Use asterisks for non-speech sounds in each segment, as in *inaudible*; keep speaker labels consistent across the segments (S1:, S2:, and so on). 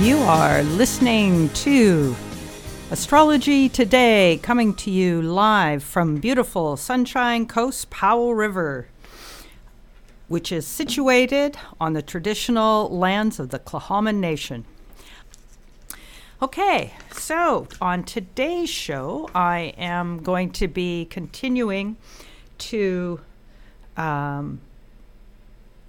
S1: You are listening to Astrology Today, coming to you live from beautiful Sunshine Coast Powell River, which is situated on the traditional lands of the Tla'amin Nation. Okay, so on today's show, I am going to be continuing to, um,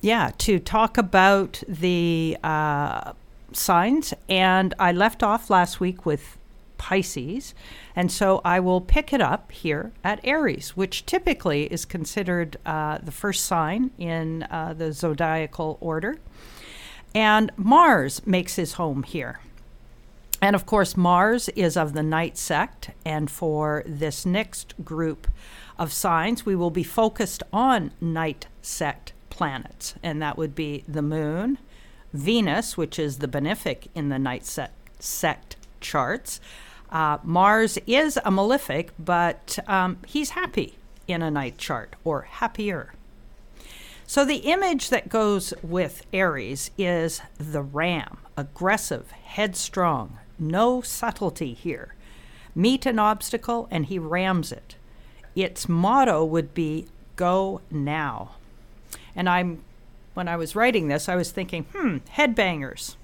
S1: yeah, to talk about the uh, signs. And I left off last week with Pisces. And so I will pick it up here at Aries, which typically is considered uh, the first sign in uh, the zodiacal order. And Mars makes his home here. And of course, Mars is of the night sect. And for this next group of signs, we will be focused on night sect planets. And that would be the moon, Venus, which is the benefic in the night sect, sect charts. Uh, Mars is a malefic, but um, he's happy in a night chart or happier. So the image that goes with Aries is the ram, aggressive, headstrong, no subtlety here. Meet an obstacle and he rams it. Its motto would be go now. And I'm when I was writing this, I was thinking, hmm, headbangers.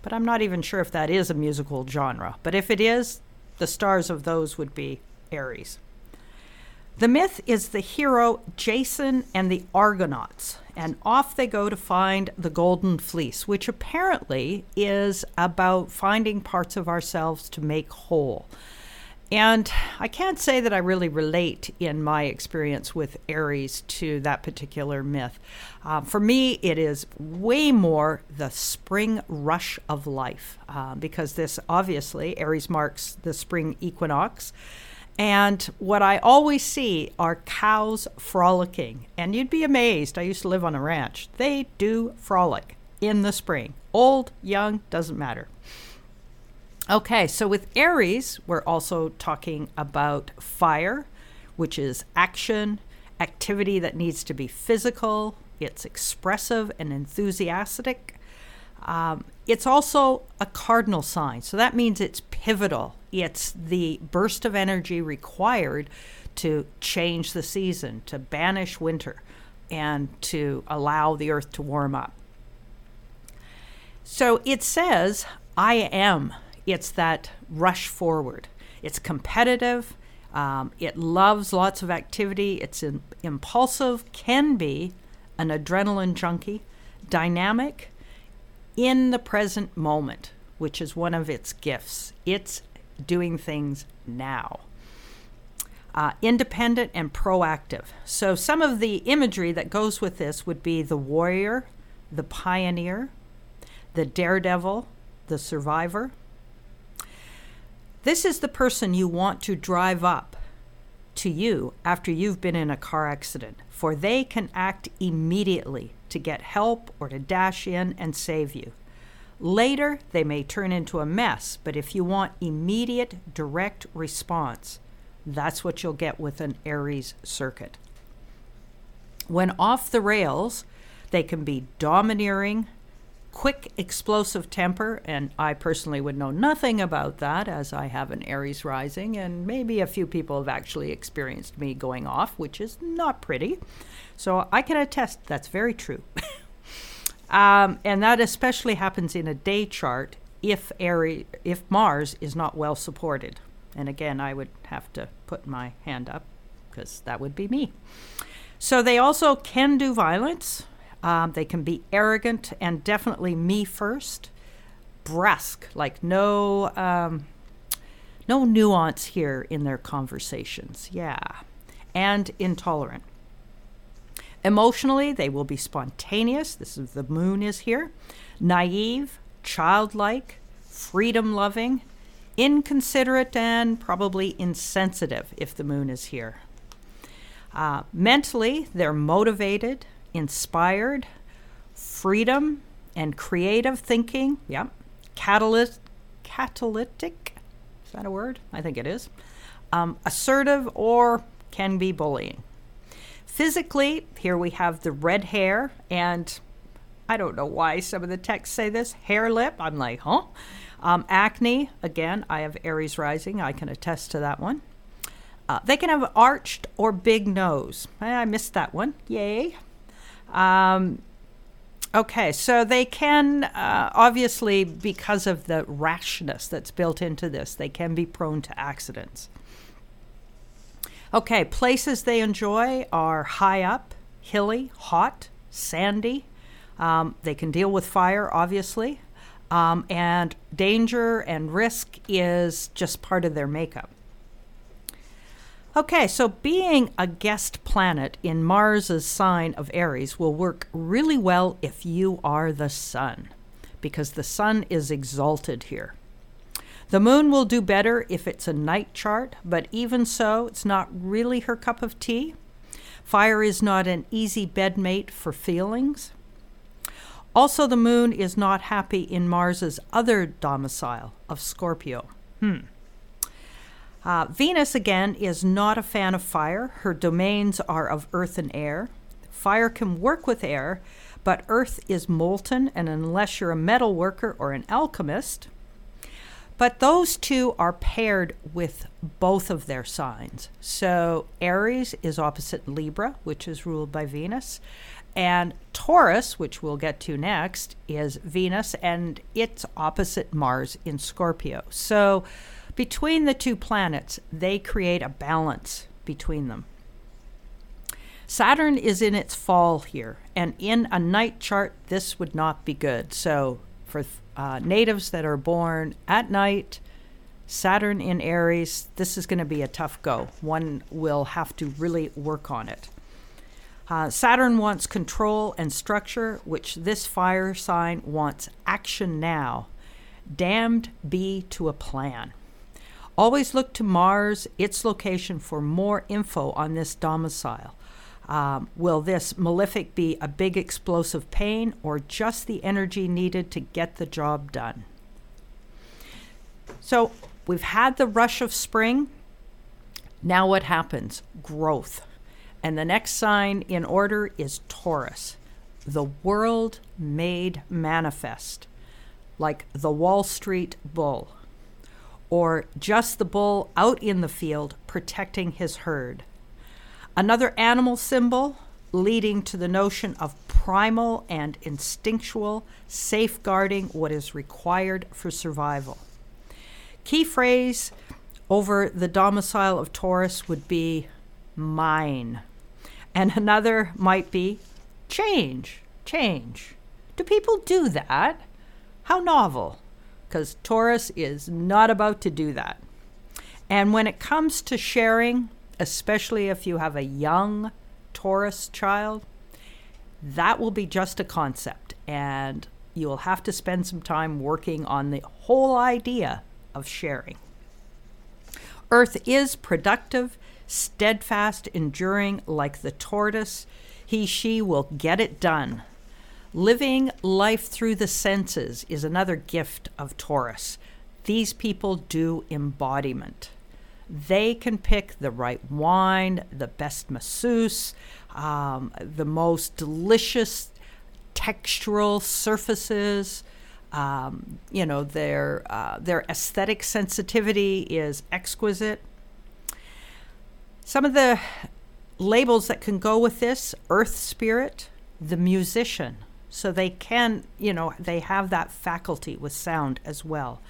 S1: But I'm not even sure if that is a musical genre. But if it is, the stars of those would be Aries. The myth is the hero Jason and the Argonauts, and off they go to find the Golden Fleece, which apparently is about finding parts of ourselves to make whole. And I can't say that I really relate in my experience with Aries to that particular myth. Uh, for me, it is way more the spring rush of life, uh, because this obviously, Aries marks the spring equinox. And what I always see are cows frolicking. And you'd be amazed. I used to live on a ranch. They do frolic in the spring. Old, young, doesn't matter. Okay, so with Aries, we're also talking about fire, which is action, activity that needs to be physical, it's expressive and enthusiastic. Um, it's also a cardinal sign, so that means it's pivotal. It's the burst of energy required to change the season, to banish winter, and to allow the earth to warm up. So it says, I am. It's that rush forward. It's competitive. Um, it loves lots of activity. It's in, impulsive, can be an adrenaline junkie, dynamic, in the present moment, which is one of its gifts. It's doing things now. Uh, independent and proactive. So, some of the imagery that goes with this would be the warrior, the pioneer, the daredevil, the survivor. This is the person you want to drive up to you after you've been in a car accident, for they can act immediately to get help or to dash in and save you. Later, they may turn into a mess, but if you want immediate, direct response, that's what you'll get with an Aries circuit. When off the rails, they can be domineering, quick, explosive temper, and I personally would know nothing about that as I have an Aries rising, and maybe a few people have actually experienced me going off, which is not pretty. So I can attest that's very true. *laughs* Um, and that especially happens in a day chart if Aries, if Mars is not well supported. And again, I would have to put my hand up because that would be me. So they also can do violence. Um, they can be arrogant and definitely me first, brusque, like no um, no nuance here in their conversations. Yeah, and intolerant. Emotionally, they will be spontaneous. This is the moon is here. Naive, childlike, freedom loving, inconsiderate, and probably insensitive if the moon is here. Uh, mentally, they're motivated, inspired, freedom, and creative thinking. Yep. Catalyst, catalytic. Is that a word? I think it is. Um, assertive or can be bullying. Physically, here we have the red hair, and I don't know why some of the texts say this. Hare lip, I'm like, huh? Um, acne, again, I have Aries rising. I can attest to that one. Uh, they can have arched or big nose. I missed that one. Yay. Um, okay, so they can, uh, obviously, because of the rashness that's built into this, they can be prone to accidents. Okay, places they enjoy are high up, hilly, hot, sandy. Um, they can deal with fire, obviously. Um, and danger and risk is just part of their makeup. Okay, so being a guest planet in Mars's sign of Aries will work really well if you are the sun, because the sun is exalted here. The moon will do better if it's a night chart, but even so, it's not really her cup of tea. Fire is not an easy bedmate for feelings. Also, the moon is not happy in Mars's other domicile of Scorpio. Hmm. Uh, Venus, again, is not a fan of fire. Her domains are of earth and air. Fire can work with air, but earth is molten, and unless you're a metal worker or an alchemist, but those two are paired with both of their signs. So Aries is opposite Libra, which is ruled by Venus. And Taurus, which we'll get to next, is Venus, and it's opposite Mars in Scorpio. So between the two planets, they create a balance between them. Saturn is in its fall here, and in a night chart, this would not be good. So, for uh, natives that are born at night, Saturn in Aries, this is going to be a tough go. One will have to really work on it. Uh, Saturn wants control and structure, which this fire sign wants action now. Damned be to a plan. Always look to Mars, its location, for more info on this domicile. Um, will this malefic be a big explosive pain or just the energy needed to get the job done? So we've had the rush of spring. Now what happens? Growth. And the next sign in order is Taurus, the world made manifest, like the Wall Street bull, or just the bull out in the field protecting his herd. Another animal symbol leading to the notion of primal and instinctual safeguarding what is required for survival. Key phrase over the domicile of Taurus would be mine. And another might be change, change. Do people do that? How novel, because Taurus is not about to do that. And when it comes to sharing, especially if you have a young Taurus child, that will be just a concept. And you will have to spend some time working on the whole idea of sharing. Earth is productive steadfast, enduring like the tortoise, he, she will get it done. Living life through the senses is another gift of Taurus. These people do embodiment. They can pick the right wine, the best masseuse, um, the most delicious textural surfaces. Um, you know, their, uh, their aesthetic sensitivity is exquisite. Some of the labels that can go with this earth spirit, the musician. So they can, you know, they have that faculty with sound as well.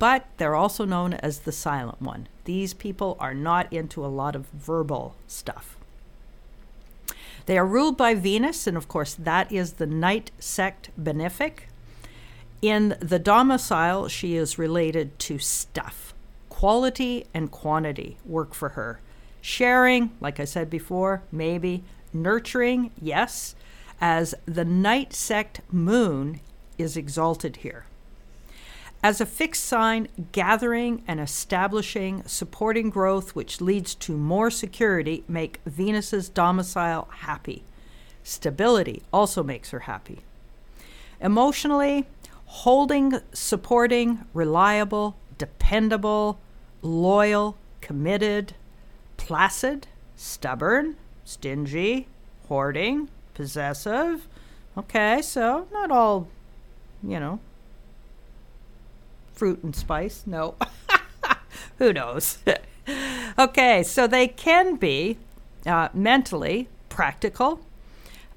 S1: But they're also known as the silent one. These people are not into a lot of verbal stuff. They are ruled by Venus, and of course, that is the night sect benefic. In the domicile, she is related to stuff. Quality and quantity work for her. Sharing, like I said before, maybe. Nurturing, yes, as the night sect moon is exalted here. As a fixed sign, gathering and establishing, supporting growth, which leads to more security, make Venus's domicile happy. Stability also makes her happy. Emotionally, holding, supporting, reliable, dependable, loyal, committed, placid, stubborn, stingy, hoarding, possessive, Okay, so not all, you know, fruit and spice. No. *laughs* Who knows? *laughs* okay, so they can be uh, mentally practical,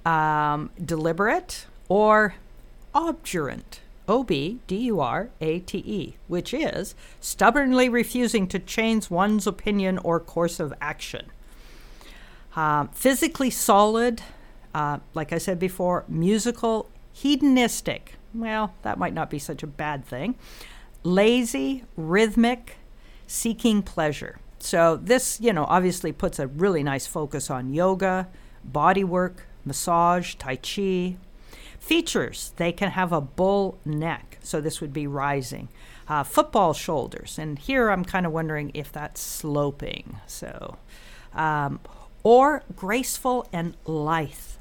S1: um, deliberate, or obdurate. O B D U R A T E, which is stubbornly refusing to change one's opinion or course of action. Uh, physically solid, uh, like I said before, musical, hedonistic. Well, that might not be such a bad thing. Lazy, rhythmic, seeking pleasure. So, this, you know, obviously puts a really nice focus on yoga, body work, massage, Tai Chi. Features they can have a bull neck, so this would be rising. Uh, football shoulders, and here I'm kind of wondering if that's sloping. So, um, or graceful and lithe.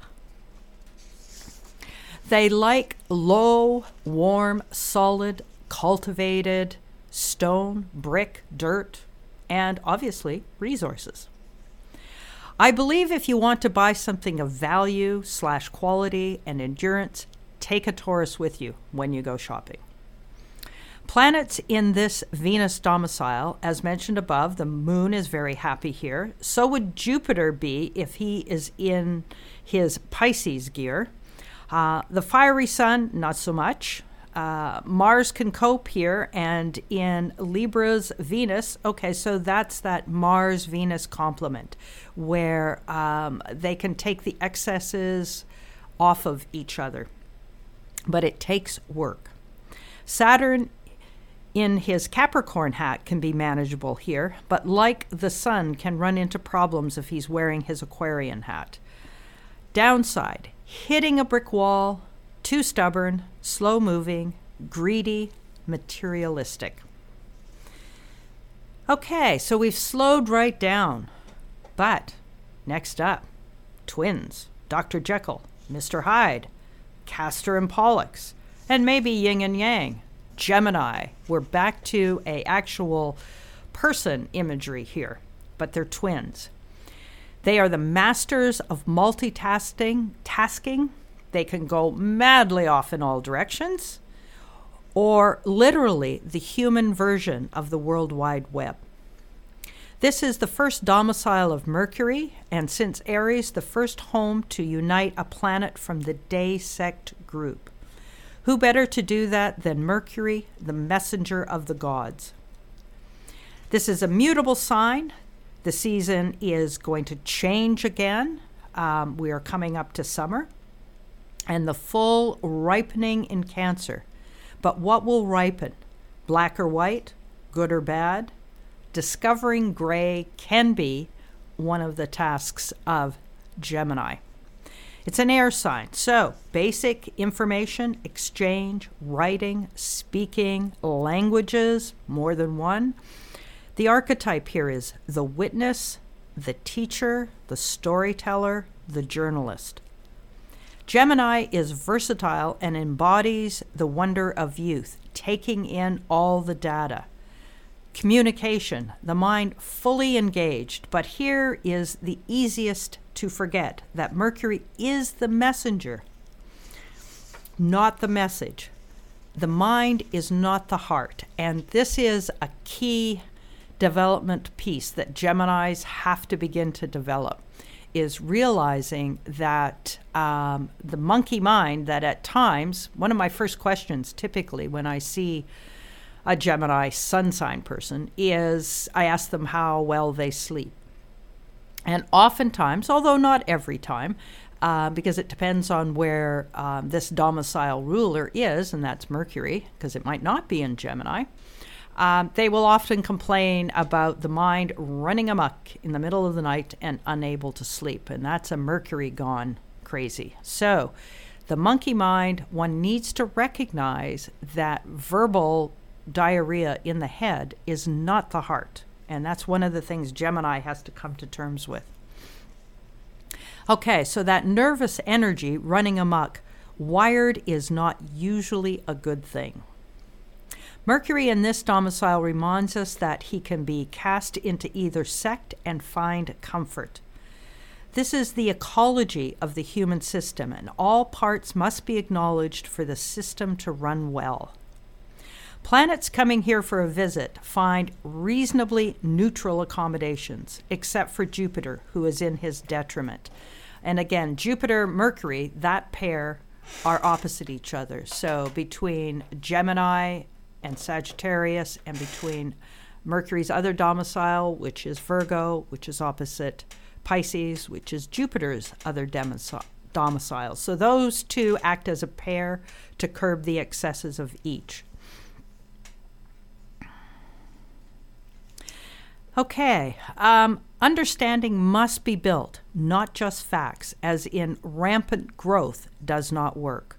S1: They like low, warm, solid, cultivated stone, brick, dirt, and obviously resources. I believe if you want to buy something of value slash quality and endurance, take a Taurus with you when you go shopping. Planets in this Venus domicile, as mentioned above, the moon is very happy here. So would Jupiter be if he is in his Pisces gear. Uh, the fiery sun, not so much. Uh, Mars can cope here, and in Libra's Venus, okay, so that's that Mars Venus complement where um, they can take the excesses off of each other. But it takes work. Saturn in his Capricorn hat can be manageable here, but like the sun, can run into problems if he's wearing his Aquarian hat. Downside hitting a brick wall, too stubborn, slow moving, greedy, materialistic. Okay, so we've slowed right down. But next up, twins, Dr. Jekyll, Mr. Hyde, Castor and Pollux, and maybe Yin and Yang, Gemini. We're back to a actual person imagery here, but they're twins. They are the masters of multitasking, tasking. They can go madly off in all directions, or literally the human version of the World Wide Web. This is the first domicile of Mercury, and since Aries, the first home to unite a planet from the day sect group. Who better to do that than Mercury, the messenger of the gods? This is a mutable sign. The season is going to change again. Um, we are coming up to summer and the full ripening in Cancer. But what will ripen? Black or white? Good or bad? Discovering gray can be one of the tasks of Gemini. It's an air sign. So, basic information exchange, writing, speaking, languages, more than one. The archetype here is the witness, the teacher, the storyteller, the journalist. Gemini is versatile and embodies the wonder of youth, taking in all the data. Communication, the mind fully engaged, but here is the easiest to forget that Mercury is the messenger, not the message. The mind is not the heart, and this is a key development piece that Geminis have to begin to develop is realizing that um, the monkey mind, that at times, one of my first questions typically when I see a Gemini sun sign person is I ask them how well they sleep. And oftentimes, although not every time, uh, because it depends on where um, this domicile ruler is, and that's Mercury, because it might not be in Gemini. Um, they will often complain about the mind running amuck in the middle of the night and unable to sleep, and that's a Mercury gone crazy. So, the monkey mind, one needs to recognize that verbal diarrhea in the head is not the heart. And that's one of the things Gemini has to come to terms with. Okay, so that nervous energy running amuck, wired is not usually a good thing. Mercury in this domicile reminds us that he can be cast into either sect and find comfort. This is the ecology of the human system, and all parts must be acknowledged for the system to run well. Planets coming here for a visit find reasonably neutral accommodations, except for Jupiter, who is in his detriment. And again, Jupiter, Mercury, that pair are opposite each other. So between Gemini and Sagittarius, and between Mercury's other domicile, which is Virgo, which is opposite Pisces, which is Jupiter's other domicile. So those two act as a pair to curb the excesses of each. Okay, um, understanding must be built, not just facts, as in rampant growth does not work.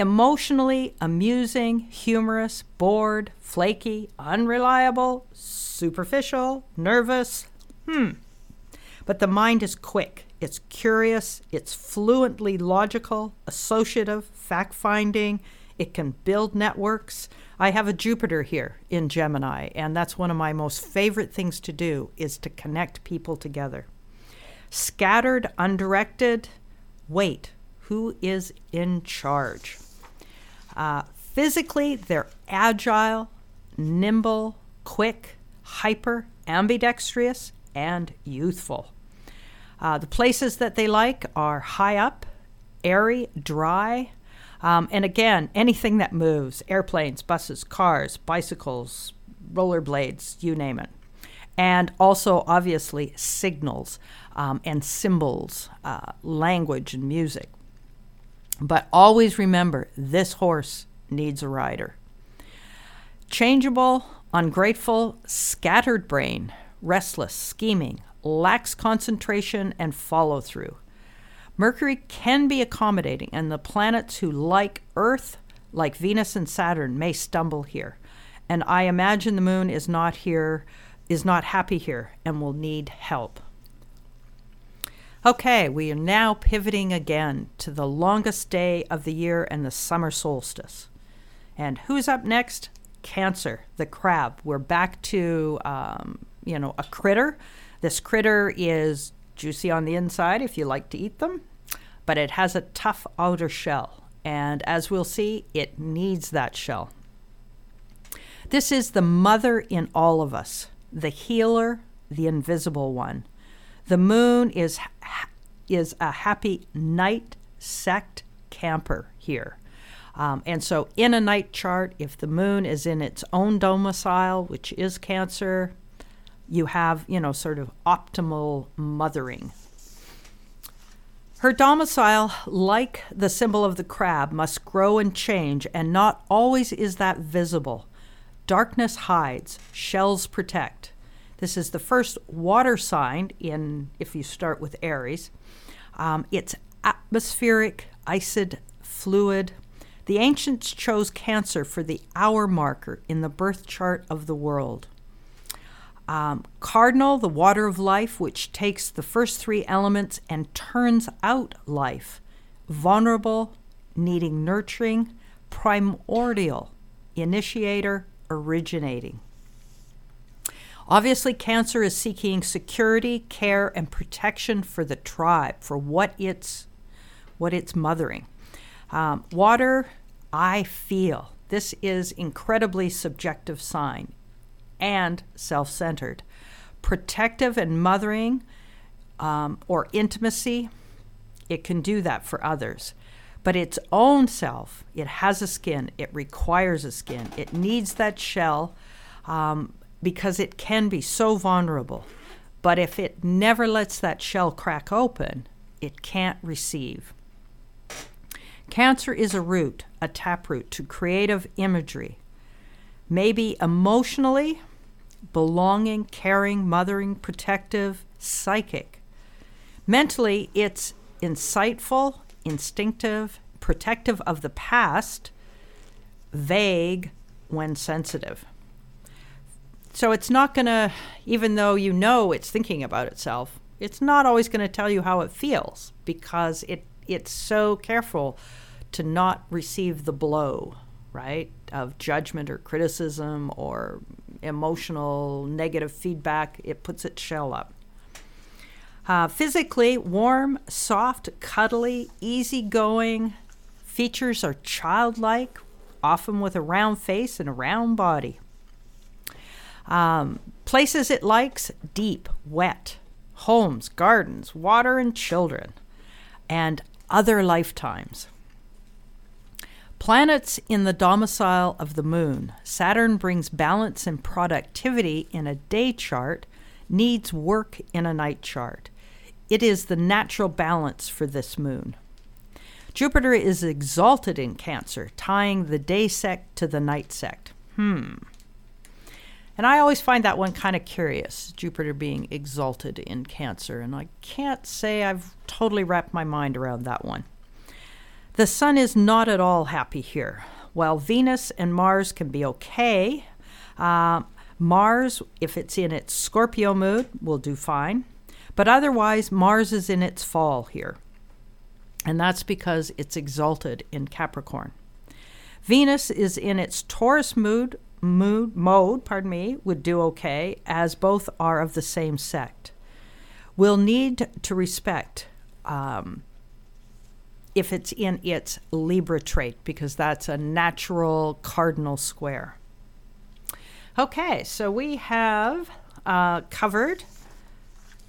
S1: Emotionally amusing, humorous, bored, flaky, unreliable, superficial, nervous. Hmm. But the mind is quick, it's curious, it's fluently logical, associative, fact finding, it can build networks. I have a Jupiter here in Gemini, and that's one of my most favorite things to do is to connect people together. Scattered, undirected, wait, who is in charge? Uh, physically, they're agile, nimble, quick, hyper, ambidextrous, and youthful. Uh, the places that they like are high up, airy, dry, um, and again, anything that moves airplanes, buses, cars, bicycles, rollerblades, you name it. And also, obviously, signals um, and symbols, uh, language and music. But always remember this horse needs a rider. Changeable, ungrateful, scattered brain, restless, scheming, lacks concentration and follow through. Mercury can be accommodating, and the planets who like Earth, like Venus and Saturn, may stumble here. And I imagine the moon is not here, is not happy here, and will need help. Okay, we are now pivoting again to the longest day of the year and the summer solstice. And who's up next? Cancer, the crab. We're back to, um, you know, a critter this critter is juicy on the inside if you like to eat them, but it has a tough outer shell. And as we'll see, it needs that shell. This is the mother in all of us, the healer, the invisible one. The moon is, is a happy night sect camper here. Um, and so, in a night chart, if the moon is in its own domicile, which is Cancer, you have, you know, sort of optimal mothering. Her domicile, like the symbol of the crab, must grow and change, and not always is that visible. Darkness hides, shells protect. This is the first water sign in, if you start with Aries. Um, it's atmospheric, iced, fluid. The ancients chose Cancer for the hour marker in the birth chart of the world. Um, cardinal, the water of life, which takes the first three elements and turns out life. Vulnerable, needing nurturing. Primordial, initiator, originating. Obviously, Cancer is seeking security, care, and protection for the tribe, for what it's, what it's mothering. Um, water, I feel. This is incredibly subjective sign and self centered. Protective and mothering um, or intimacy, it can do that for others. But its own self, it has a skin, it requires a skin, it needs that shell um, because it can be so vulnerable. But if it never lets that shell crack open, it can't receive. Cancer is a root, a taproot to creative imagery. Maybe emotionally, belonging, caring, mothering, protective, psychic. Mentally, it's insightful, instinctive, protective of the past, vague when sensitive. So it's not going to, even though you know it's thinking about itself, it's not always going to tell you how it feels because it, it's so careful to not receive the blow, right, of judgment or criticism or emotional negative feedback, it puts its shell up. Uh, physically, warm, soft, cuddly, easygoing. Features are childlike, often with a round face and a round body. Um, places it likes deep, wet, homes, gardens, water, and children, and other lifetimes. Planets in the domicile of the moon. Saturn brings balance and productivity in a day chart, needs work in a night chart. It is the natural balance for this moon. Jupiter is exalted in Cancer, tying the day sect to the night sect. Hmm. And I always find that one kind of curious, Jupiter being exalted in Cancer, and I can't say I've totally wrapped my mind around that one. The sun is not at all happy here. While Venus and Mars can be okay, uh, Mars, if it's in its Scorpio mood, will do fine. But otherwise, Mars is in its fall here. And that's because it's exalted in Capricorn. Venus is in its Taurus mood, mood mode, pardon me, would do okay, as both are of the same sect. We'll need to respect um, if it's in its Libra trait, because that's a natural cardinal square. Okay, so we have uh, covered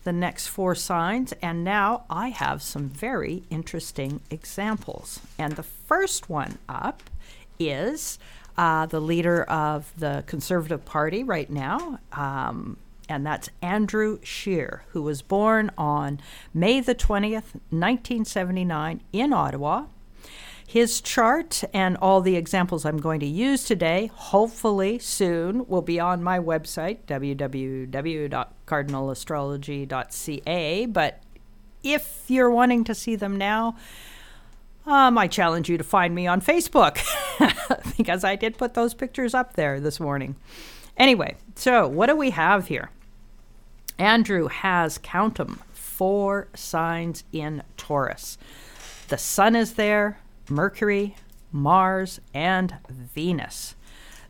S1: the next four signs, and now I have some very interesting examples. And the first one up is uh, the leader of the Conservative Party right now, um, and that's Andrew Scheer, who was born on May the 20th, 1979, in Ottawa. His chart and all the examples I'm going to use today, hopefully soon, will be on my website, www.cardinalastrology.ca. But if you're wanting to see them now, um, I challenge you to find me on Facebook *laughs* *laughs* because I did put those pictures up there this morning. Anyway, so what do we have here? Andrew has, count them, four signs in Taurus. The sun is there, Mercury, Mars, and Venus.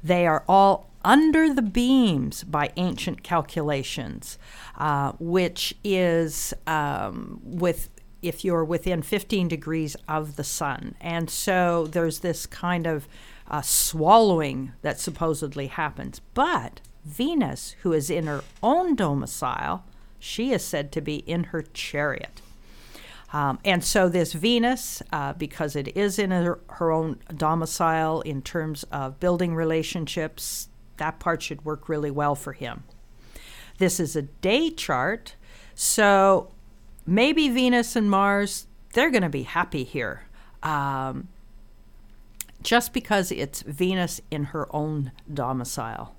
S1: They are all under the beams by ancient calculations, uh, which is um, with if you're within 15 degrees of the sun. And so there's this kind of uh, swallowing that supposedly happens. But Venus, who is in her own domicile, she is said to be in her chariot. Um, and so, this Venus, uh, because it is in her, her own domicile in terms of building relationships, that part should work really well for him. This is a day chart, so maybe Venus and Mars, they're going to be happy here. Um, just because it's Venus in her own domicile.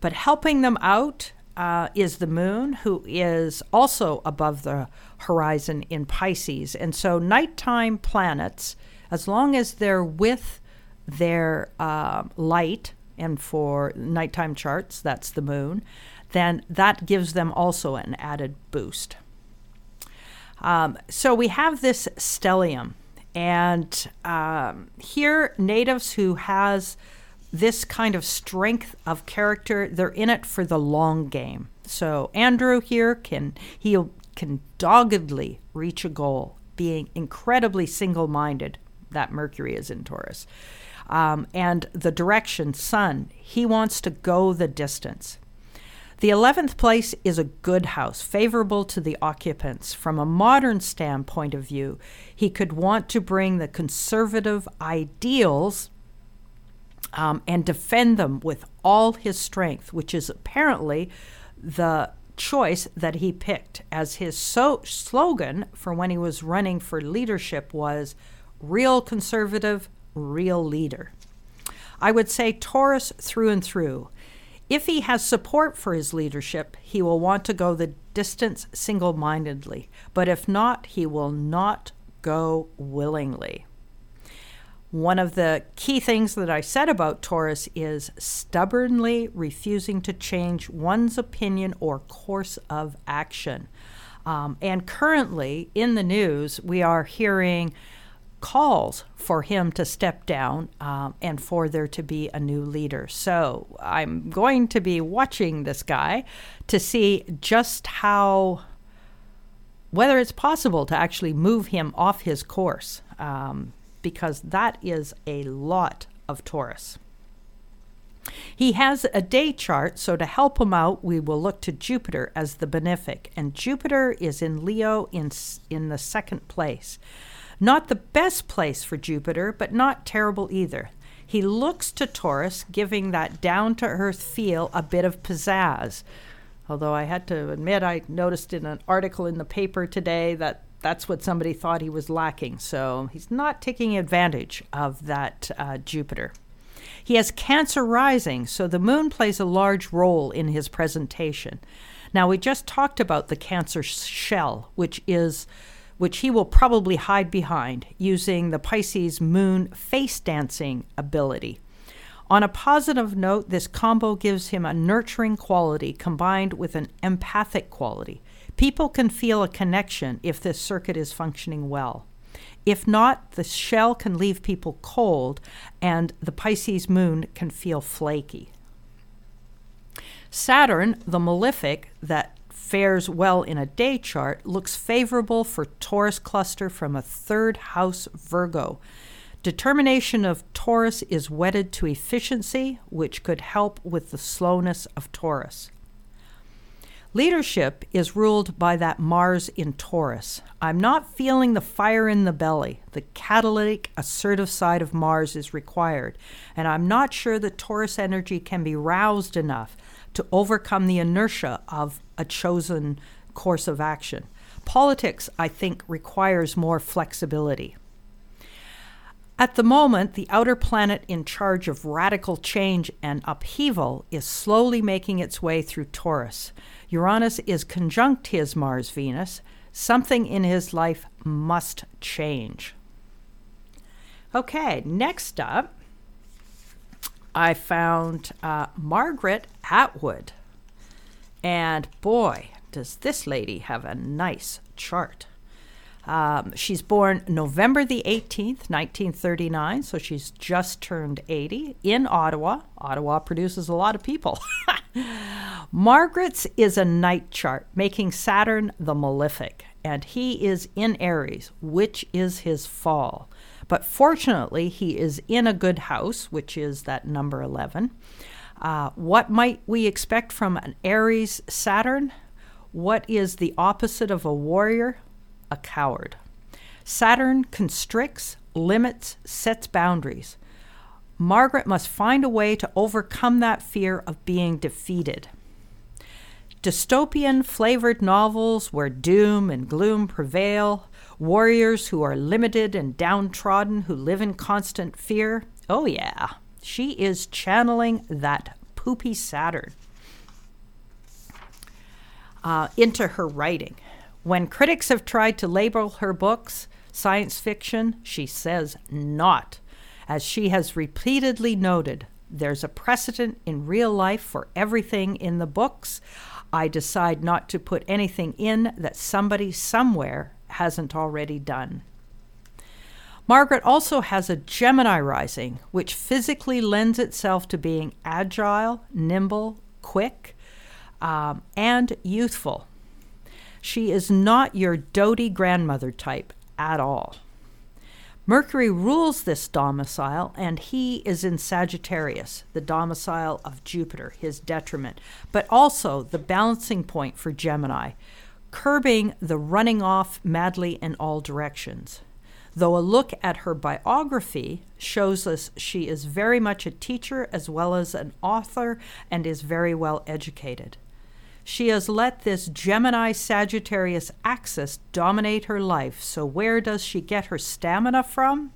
S1: But helping them out uh, is the moon, who is also above the horizon in Pisces. And so, nighttime planets, as long as they're with their uh, light, and for nighttime charts, that's the moon, then that gives them also an added boost. Um, so, we have this stellium. And um, here, natives who has this kind of strength of character, they're in it for the long game. So Andrew here can he can doggedly reach a goal, being incredibly single-minded. That Mercury is in Taurus, um, and the direction Sun. He wants to go the distance. The 11th place is a good house, favorable to the occupants. From a modern standpoint of view, he could want to bring the conservative ideals um, and defend them with all his strength, which is apparently the choice that he picked as his so- slogan for when he was running for leadership was real conservative, real leader. I would say Taurus through and through. If he has support for his leadership, he will want to go the distance single mindedly, but if not, he will not go willingly. One of the key things that I said about Taurus is stubbornly refusing to change one's opinion or course of action. Um, and currently in the news, we are hearing calls for him to step down um, and for there to be a new leader. So I'm going to be watching this guy to see just how whether it's possible to actually move him off his course, um, because that is a lot of Taurus. He has a day chart, so to help him out, we will look to Jupiter as the benefic, and Jupiter is in Leo in in the second place. Not the best place for Jupiter, but not terrible either. He looks to Taurus, giving that down to earth feel a bit of pizzazz. Although I had to admit, I noticed in an article in the paper today that that's what somebody thought he was lacking. So he's not taking advantage of that uh, Jupiter. He has Cancer rising, so the moon plays a large role in his presentation. Now, we just talked about the Cancer shell, which is which he will probably hide behind using the Pisces moon face dancing ability. On a positive note, this combo gives him a nurturing quality combined with an empathic quality. People can feel a connection if this circuit is functioning well. If not, the shell can leave people cold and the Pisces moon can feel flaky. Saturn, the malefic that fares well in a day chart, looks favorable for Taurus cluster from a third house Virgo. Determination of Taurus is wedded to efficiency, which could help with the slowness of Taurus. Leadership is ruled by that Mars in Taurus. I'm not feeling the fire in the belly. The catalytic, assertive side of Mars is required, and I'm not sure that Taurus energy can be roused enough to overcome the inertia of a chosen course of action. Politics, I think, requires more flexibility. At the moment, the outer planet in charge of radical change and upheaval is slowly making its way through Taurus. Uranus is conjunct his Mars Venus. Something in his life must change. Okay, next up, I found uh, Margaret Atwood. And boy, does this lady have a nice chart. Um, she's born November the 18th, 1939, so she's just turned 80 in Ottawa. Ottawa produces a lot of people. *laughs* Margaret's is a night chart, making Saturn the malefic, and he is in Aries, which is his fall. But fortunately, he is in a good house, which is that number 11. Uh, what might we expect from an Aries Saturn? What is the opposite of a warrior? A coward. Saturn constricts, limits, sets boundaries. Margaret must find a way to overcome that fear of being defeated. Dystopian flavored novels where doom and gloom prevail, warriors who are limited and downtrodden who live in constant fear. Oh, yeah, she is channeling that poopy Saturn uh, into her writing. When critics have tried to label her books science fiction, she says not. As she has repeatedly noted, there's a precedent in real life for everything in the books. I decide not to put anything in that somebody somewhere hasn't already done. Margaret also has a Gemini rising, which physically lends itself to being agile, nimble, quick, um, and youthful. She is not your doty grandmother type at all. Mercury rules this domicile, and he is in Sagittarius, the domicile of Jupiter, his detriment, but also the balancing point for Gemini, curbing the running off madly in all directions. Though a look at her biography shows us she is very much a teacher as well as an author and is very well educated. She has let this Gemini Sagittarius axis dominate her life, so where does she get her stamina from?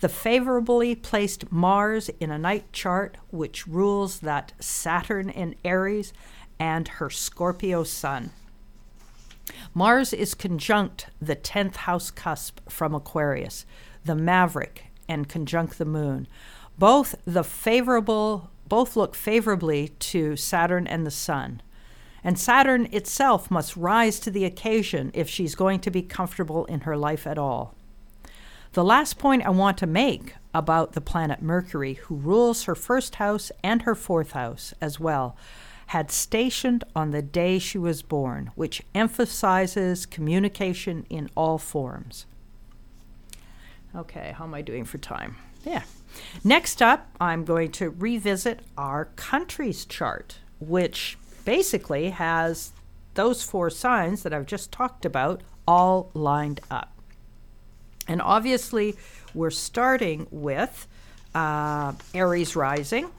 S1: The favorably placed Mars in a night chart, which rules that Saturn in Aries and her Scorpio Sun. Mars is conjunct the 10th house cusp from Aquarius, the maverick, and conjunct the moon. Both the favorable both look favorably to Saturn and the Sun. And Saturn itself must rise to the occasion if she's going to be comfortable in her life at all. The last point I want to make about the planet Mercury, who rules her first house and her fourth house as well, had stationed on the day she was born, which emphasizes communication in all forms. Okay, how am I doing for time? Yeah. Next up, I'm going to revisit our countries chart, which basically has those four signs that I've just talked about all lined up. And obviously, we're starting with uh, Aries rising.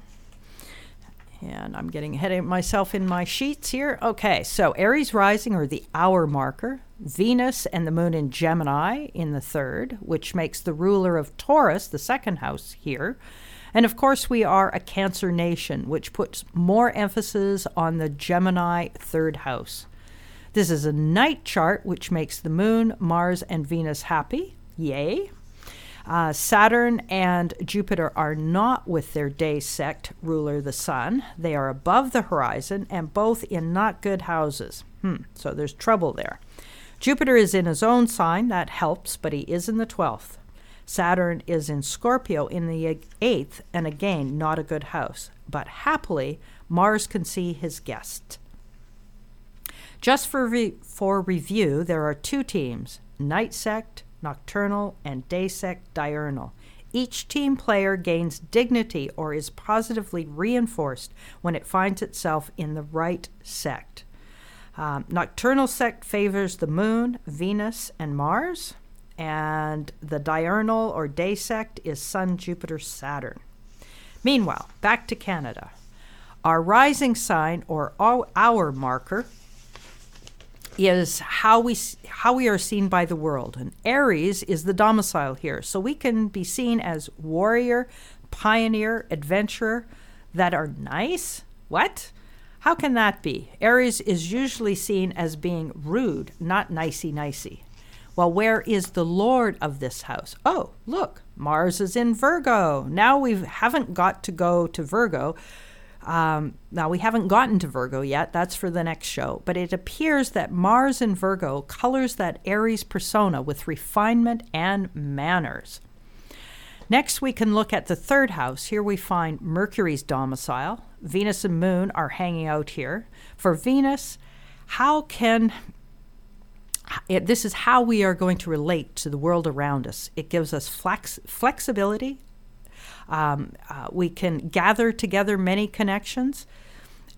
S1: And I'm getting ahead of myself in my sheets here. Okay, so Aries rising or the hour marker, Venus and the moon in Gemini in the third, which makes the ruler of Taurus, the second house here. And of course, we are a Cancer nation, which puts more emphasis on the Gemini third house. This is a night chart, which makes the moon, Mars, and Venus happy. Yay. Uh, Saturn and Jupiter are not with their day sect ruler, the sun. They are above the horizon and both in not good houses. Hmm, so there's trouble there. Jupiter is in his own sign, that helps, but he is in the 12th. Saturn is in Scorpio in the 8th, and again, not a good house. But happily, Mars can see his guest. Just for, re- for review, there are two teams night sect nocturnal, and daysect diurnal. Each team player gains dignity or is positively reinforced when it finds itself in the right sect. Um, nocturnal sect favors the moon, Venus, and Mars, and the diurnal or day sect is Sun, Jupiter, Saturn. Meanwhile, back to Canada. Our rising sign or hour marker is how we how we are seen by the world. And Aries is the domicile here. So we can be seen as warrior, pioneer, adventurer that are nice. What? How can that be? Aries is usually seen as being rude, not nicey nicey. Well, where is the Lord of this house? Oh, look, Mars is in Virgo. Now we haven't got to go to Virgo um, now, we haven't gotten to Virgo yet. That's for the next show. But it appears that Mars in Virgo colors that Aries persona with refinement and manners. Next, we can look at the third house. Here we find Mercury's domicile. Venus and Moon are hanging out here. For Venus, how can this is how we are going to relate to the world around us. It gives us flex, flexibility, um, uh, we can gather together many connections.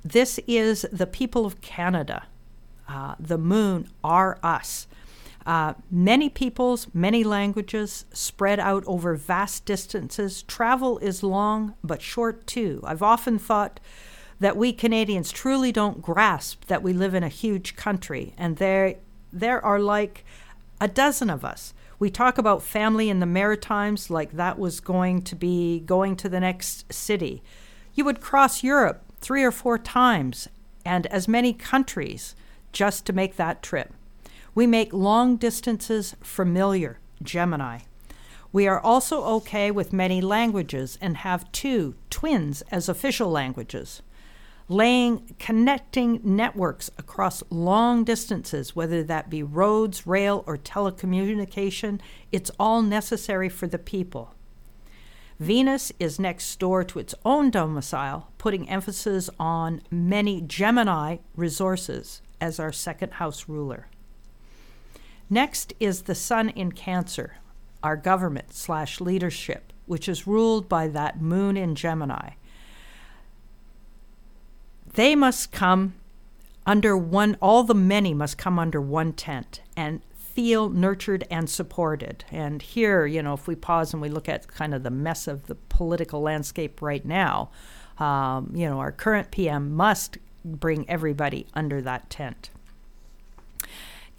S1: This is the people of Canada. Uh, the moon are us. Uh, many peoples, many languages spread out over vast distances. Travel is long but short too. I've often thought that we Canadians truly don't grasp that we live in a huge country, and there, there are like a dozen of us. We talk about family in the Maritimes like that was going to be going to the next city. You would cross Europe three or four times and as many countries just to make that trip. We make long distances familiar, Gemini. We are also okay with many languages and have two, twins, as official languages laying connecting networks across long distances, whether that be roads, rail, or telecommunication, it's all necessary for the people. Venus is next door to its own domicile, putting emphasis on many Gemini resources as our second house ruler. Next is the Sun in Cancer, our government slash leadership, which is ruled by that moon in Gemini. They must come under one, all the many must come under one tent and feel nurtured and supported. And here, you know, if we pause and we look at kind of the mess of the political landscape right now, um, you know, our current PM must bring everybody under that tent.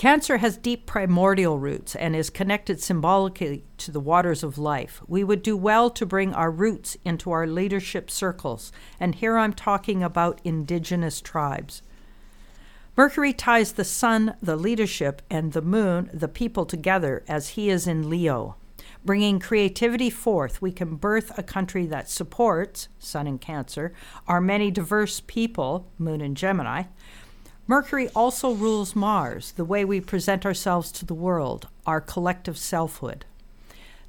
S1: Cancer has deep primordial roots and is connected symbolically to the waters of life. We would do well to bring our roots into our leadership circles, and here I'm talking about indigenous tribes. Mercury ties the sun, the leadership, and the moon, the people, together as he is in Leo. Bringing creativity forth, we can birth a country that supports, Sun in Cancer, our many diverse people, Moon in Gemini, Mercury also rules Mars, the way we present ourselves to the world, our collective selfhood.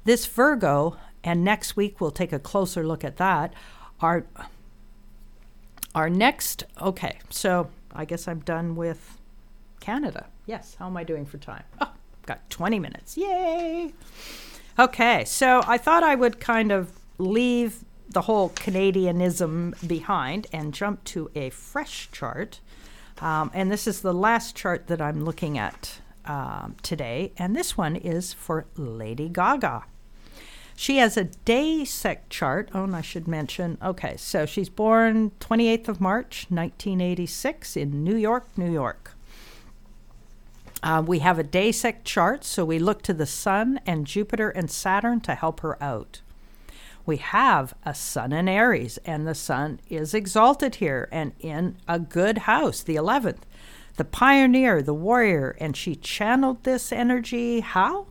S1: This Virgo, and next week we'll take a closer look at that, are, our next, okay, so I guess I'm done with Canada. Yes, how am I doing for time? Oh, got 20 minutes. Yay! Okay, so I thought I would kind of leave the whole Canadianism behind and jump to a fresh chart. Um, and this is the last chart that I'm looking at um, today, and this one is for Lady Gaga. She has a day sect chart. Oh, and I should mention. Okay, so she's born 28th of March, 1986, in New York, New York. Uh, we have a day sect chart, so we look to the Sun and Jupiter and Saturn to help her out. We have a Sun in Aries, and the Sun is exalted here and in a good house, the 11th. The pioneer, the warrior, and she channeled this energy how?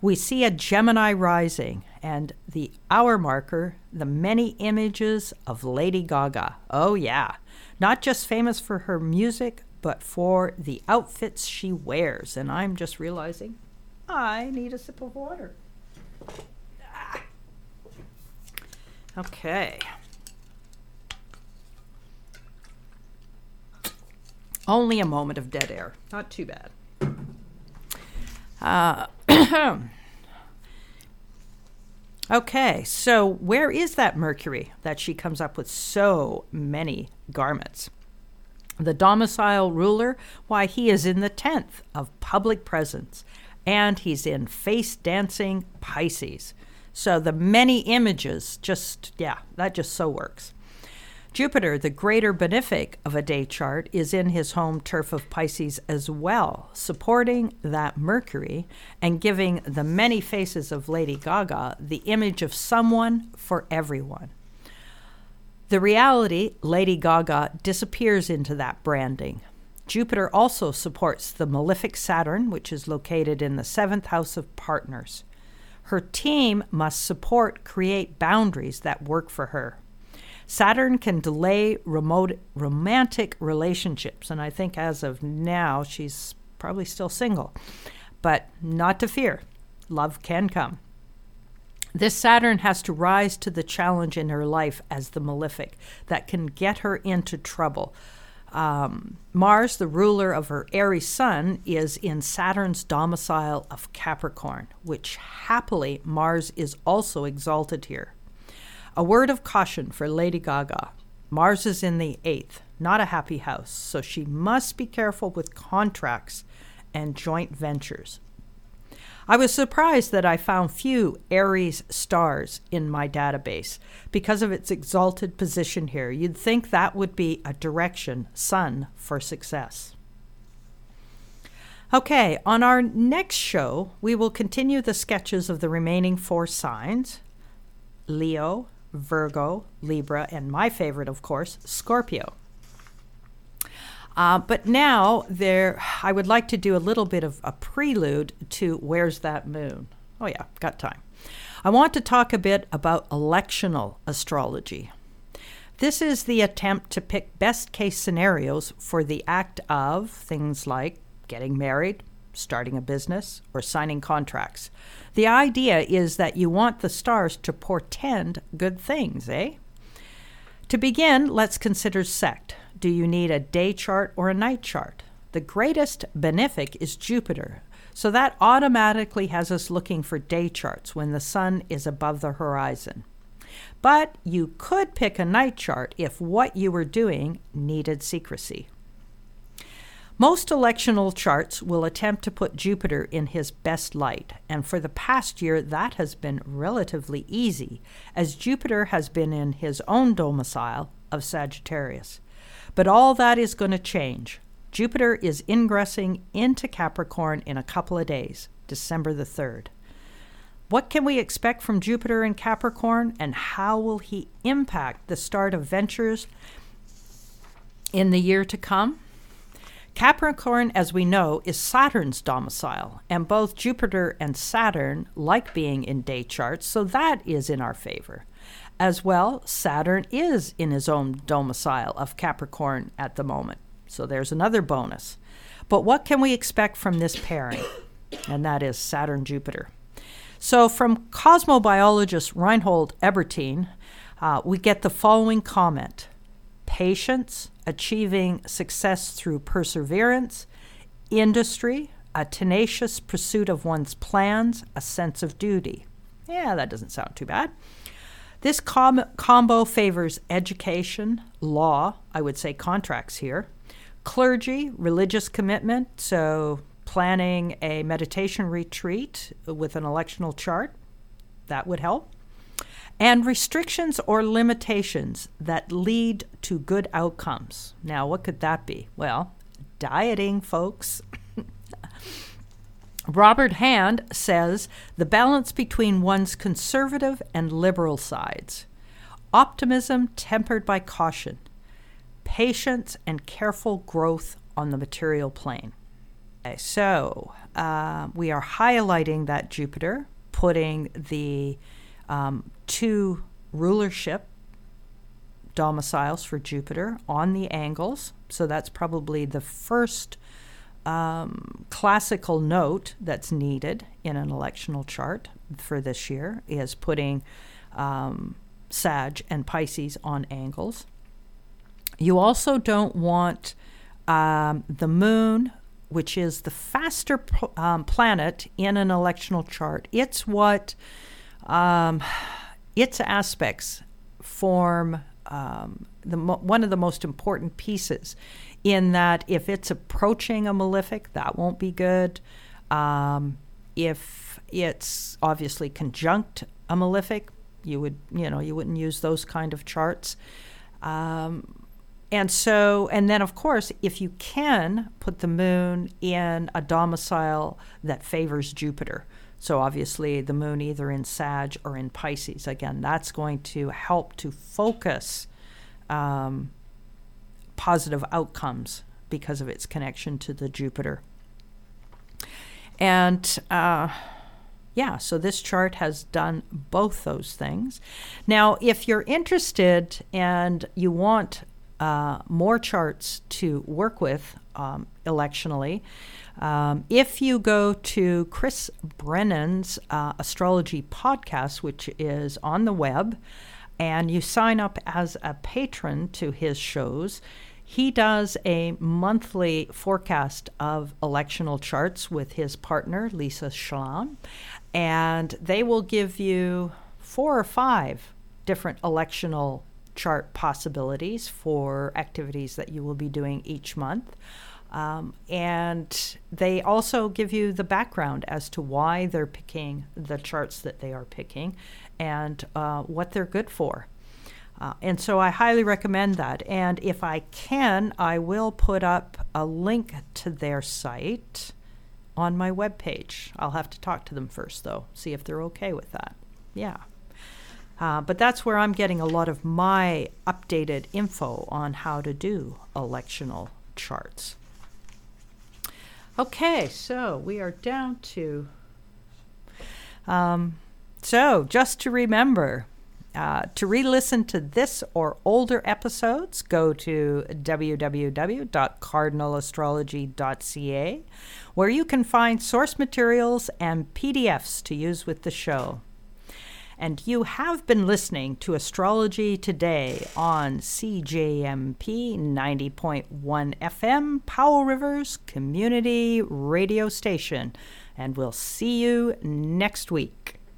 S1: We see a Gemini rising and the hour marker, the many images of Lady Gaga. Oh, yeah. Not just famous for her music, but for the outfits she wears. And I'm just realizing I need a sip of water. Okay. Only a moment of dead air. Not too bad. Uh, *clears throat* okay, so where is that Mercury that she comes up with so many garments? The domicile ruler, why, he is in the 10th of public presence, and he's in face dancing Pisces. So the many images just, yeah, that just so works. Jupiter, the greater benefic of a day chart, is in his home turf of Pisces as well, supporting that Mercury and giving the many faces of Lady Gaga the image of someone for everyone. The reality, Lady Gaga disappears into that branding. Jupiter also supports the malefic Saturn, which is located in the seventh house of partners. Her team must support, create boundaries that work for her. Saturn can delay remote romantic relationships, and I think as of now she's probably still single. But not to fear, love can come. This Saturn has to rise to the challenge in her life as the malefic that can get her into trouble. Um, Mars, the ruler of her Aries sun, is in Saturn's domicile of Capricorn, which happily Mars is also exalted here. A word of caution for Lady Gaga. Mars is in the eighth, not a happy house, so she must be careful with contracts and joint ventures. I was surprised that I found few Aries stars in my database because of its exalted position here. You'd think that would be a direction, sun, for success. Okay, on our next show, we will continue the sketches of the remaining four signs Leo, Virgo, Libra, and my favorite, of course, Scorpio. Uh, but now there, I would like to do a little bit of a prelude to Where's That Moon? Oh, yeah, got time. I want to talk a bit about electional astrology. This is the attempt to pick best case scenarios for the act of things like getting married, starting a business, or signing contracts. The idea is that you want the stars to portend good things, eh? To begin, let's consider sect. Do you need a day chart or a night chart? The greatest benefic is Jupiter, so that automatically has us looking for day charts when the sun is above the horizon. But you could pick a night chart if what you were doing needed secrecy. Most electional charts will attempt to put Jupiter in his best light, and for the past year that has been relatively easy, as Jupiter has been in his own domicile of Sagittarius. But all that is going to change. Jupiter is ingressing into Capricorn in a couple of days, December the 3rd. What can we expect from Jupiter in Capricorn, and how will he impact the start of ventures in the year to come? Capricorn, as we know, is Saturn's domicile, and both Jupiter and Saturn like being in day charts, so that is in our favor. As well, Saturn is in his own domicile of Capricorn at the moment, so there's another bonus. But what can we expect from this pairing? And that is Saturn Jupiter. So, from cosmobiologist Reinhold Ebertin, uh, we get the following comment patience, achieving success through perseverance, industry, a tenacious pursuit of one's plans, a sense of duty. Yeah, that doesn't sound too bad. This com- combo favors education, law, I would say contracts here, clergy, religious commitment, so planning a meditation retreat with an electional chart, that would help, and restrictions or limitations that lead to good outcomes. Now, what could that be? Well, dieting, folks. Robert Hand says the balance between one's conservative and liberal sides, optimism tempered by caution, patience and careful growth on the material plane. Okay, so uh, we are highlighting that Jupiter, putting the um, two rulership domiciles for Jupiter on the angles. So that's probably the first um, classical note that's needed in an electional chart for this year is putting um, Sag and Pisces on angles. You also don't want um, the moon, which is the faster um, planet in an electional chart. It's what um, its aspects form um, the mo- one of the most important pieces in that if it's approaching a malefic, that won't be good. Um, if it's obviously conjunct a malefic, you would you know you wouldn't use those kind of charts. Um, and so, and then of course, if you can put the moon in a domicile that favors Jupiter, so obviously the moon either in Sag or in Pisces, again, that's going to help to focus um, positive outcomes because of its connection to the Jupiter. And uh, yeah, so this chart has done both those things. Now, if you're interested and you want uh, more charts to work with um, electionally, um, if you go to Chris Brennan's uh, astrology podcast, which is on the web, and you sign up as a patron to his shows, he does a monthly forecast of electional charts with his partner, Leisa Schaim, and they will give you four or five different electional chart possibilities for activities that you will be doing each month. Um, and they also give you the background as to why they're picking the charts that they are picking and uh, what they're good for. Uh, and so I highly recommend that. And if I can, I will put up a link to their site on my webpage. I'll have to talk to them first, though, see if they're okay with that. Yeah. Uh, but that's where I'm getting a lot of my updated info on how to do electional charts. Okay, so we are down to. Um, so, just to remember, uh, to re listen to this or older episodes, go to www.cardinalastrology.ca, where you can find source materials and PDFs to use with the show. And you have been listening to Astrology Today on CJMP 90.1 FM, Powell Rivers Community Radio Station. And we'll see you next week.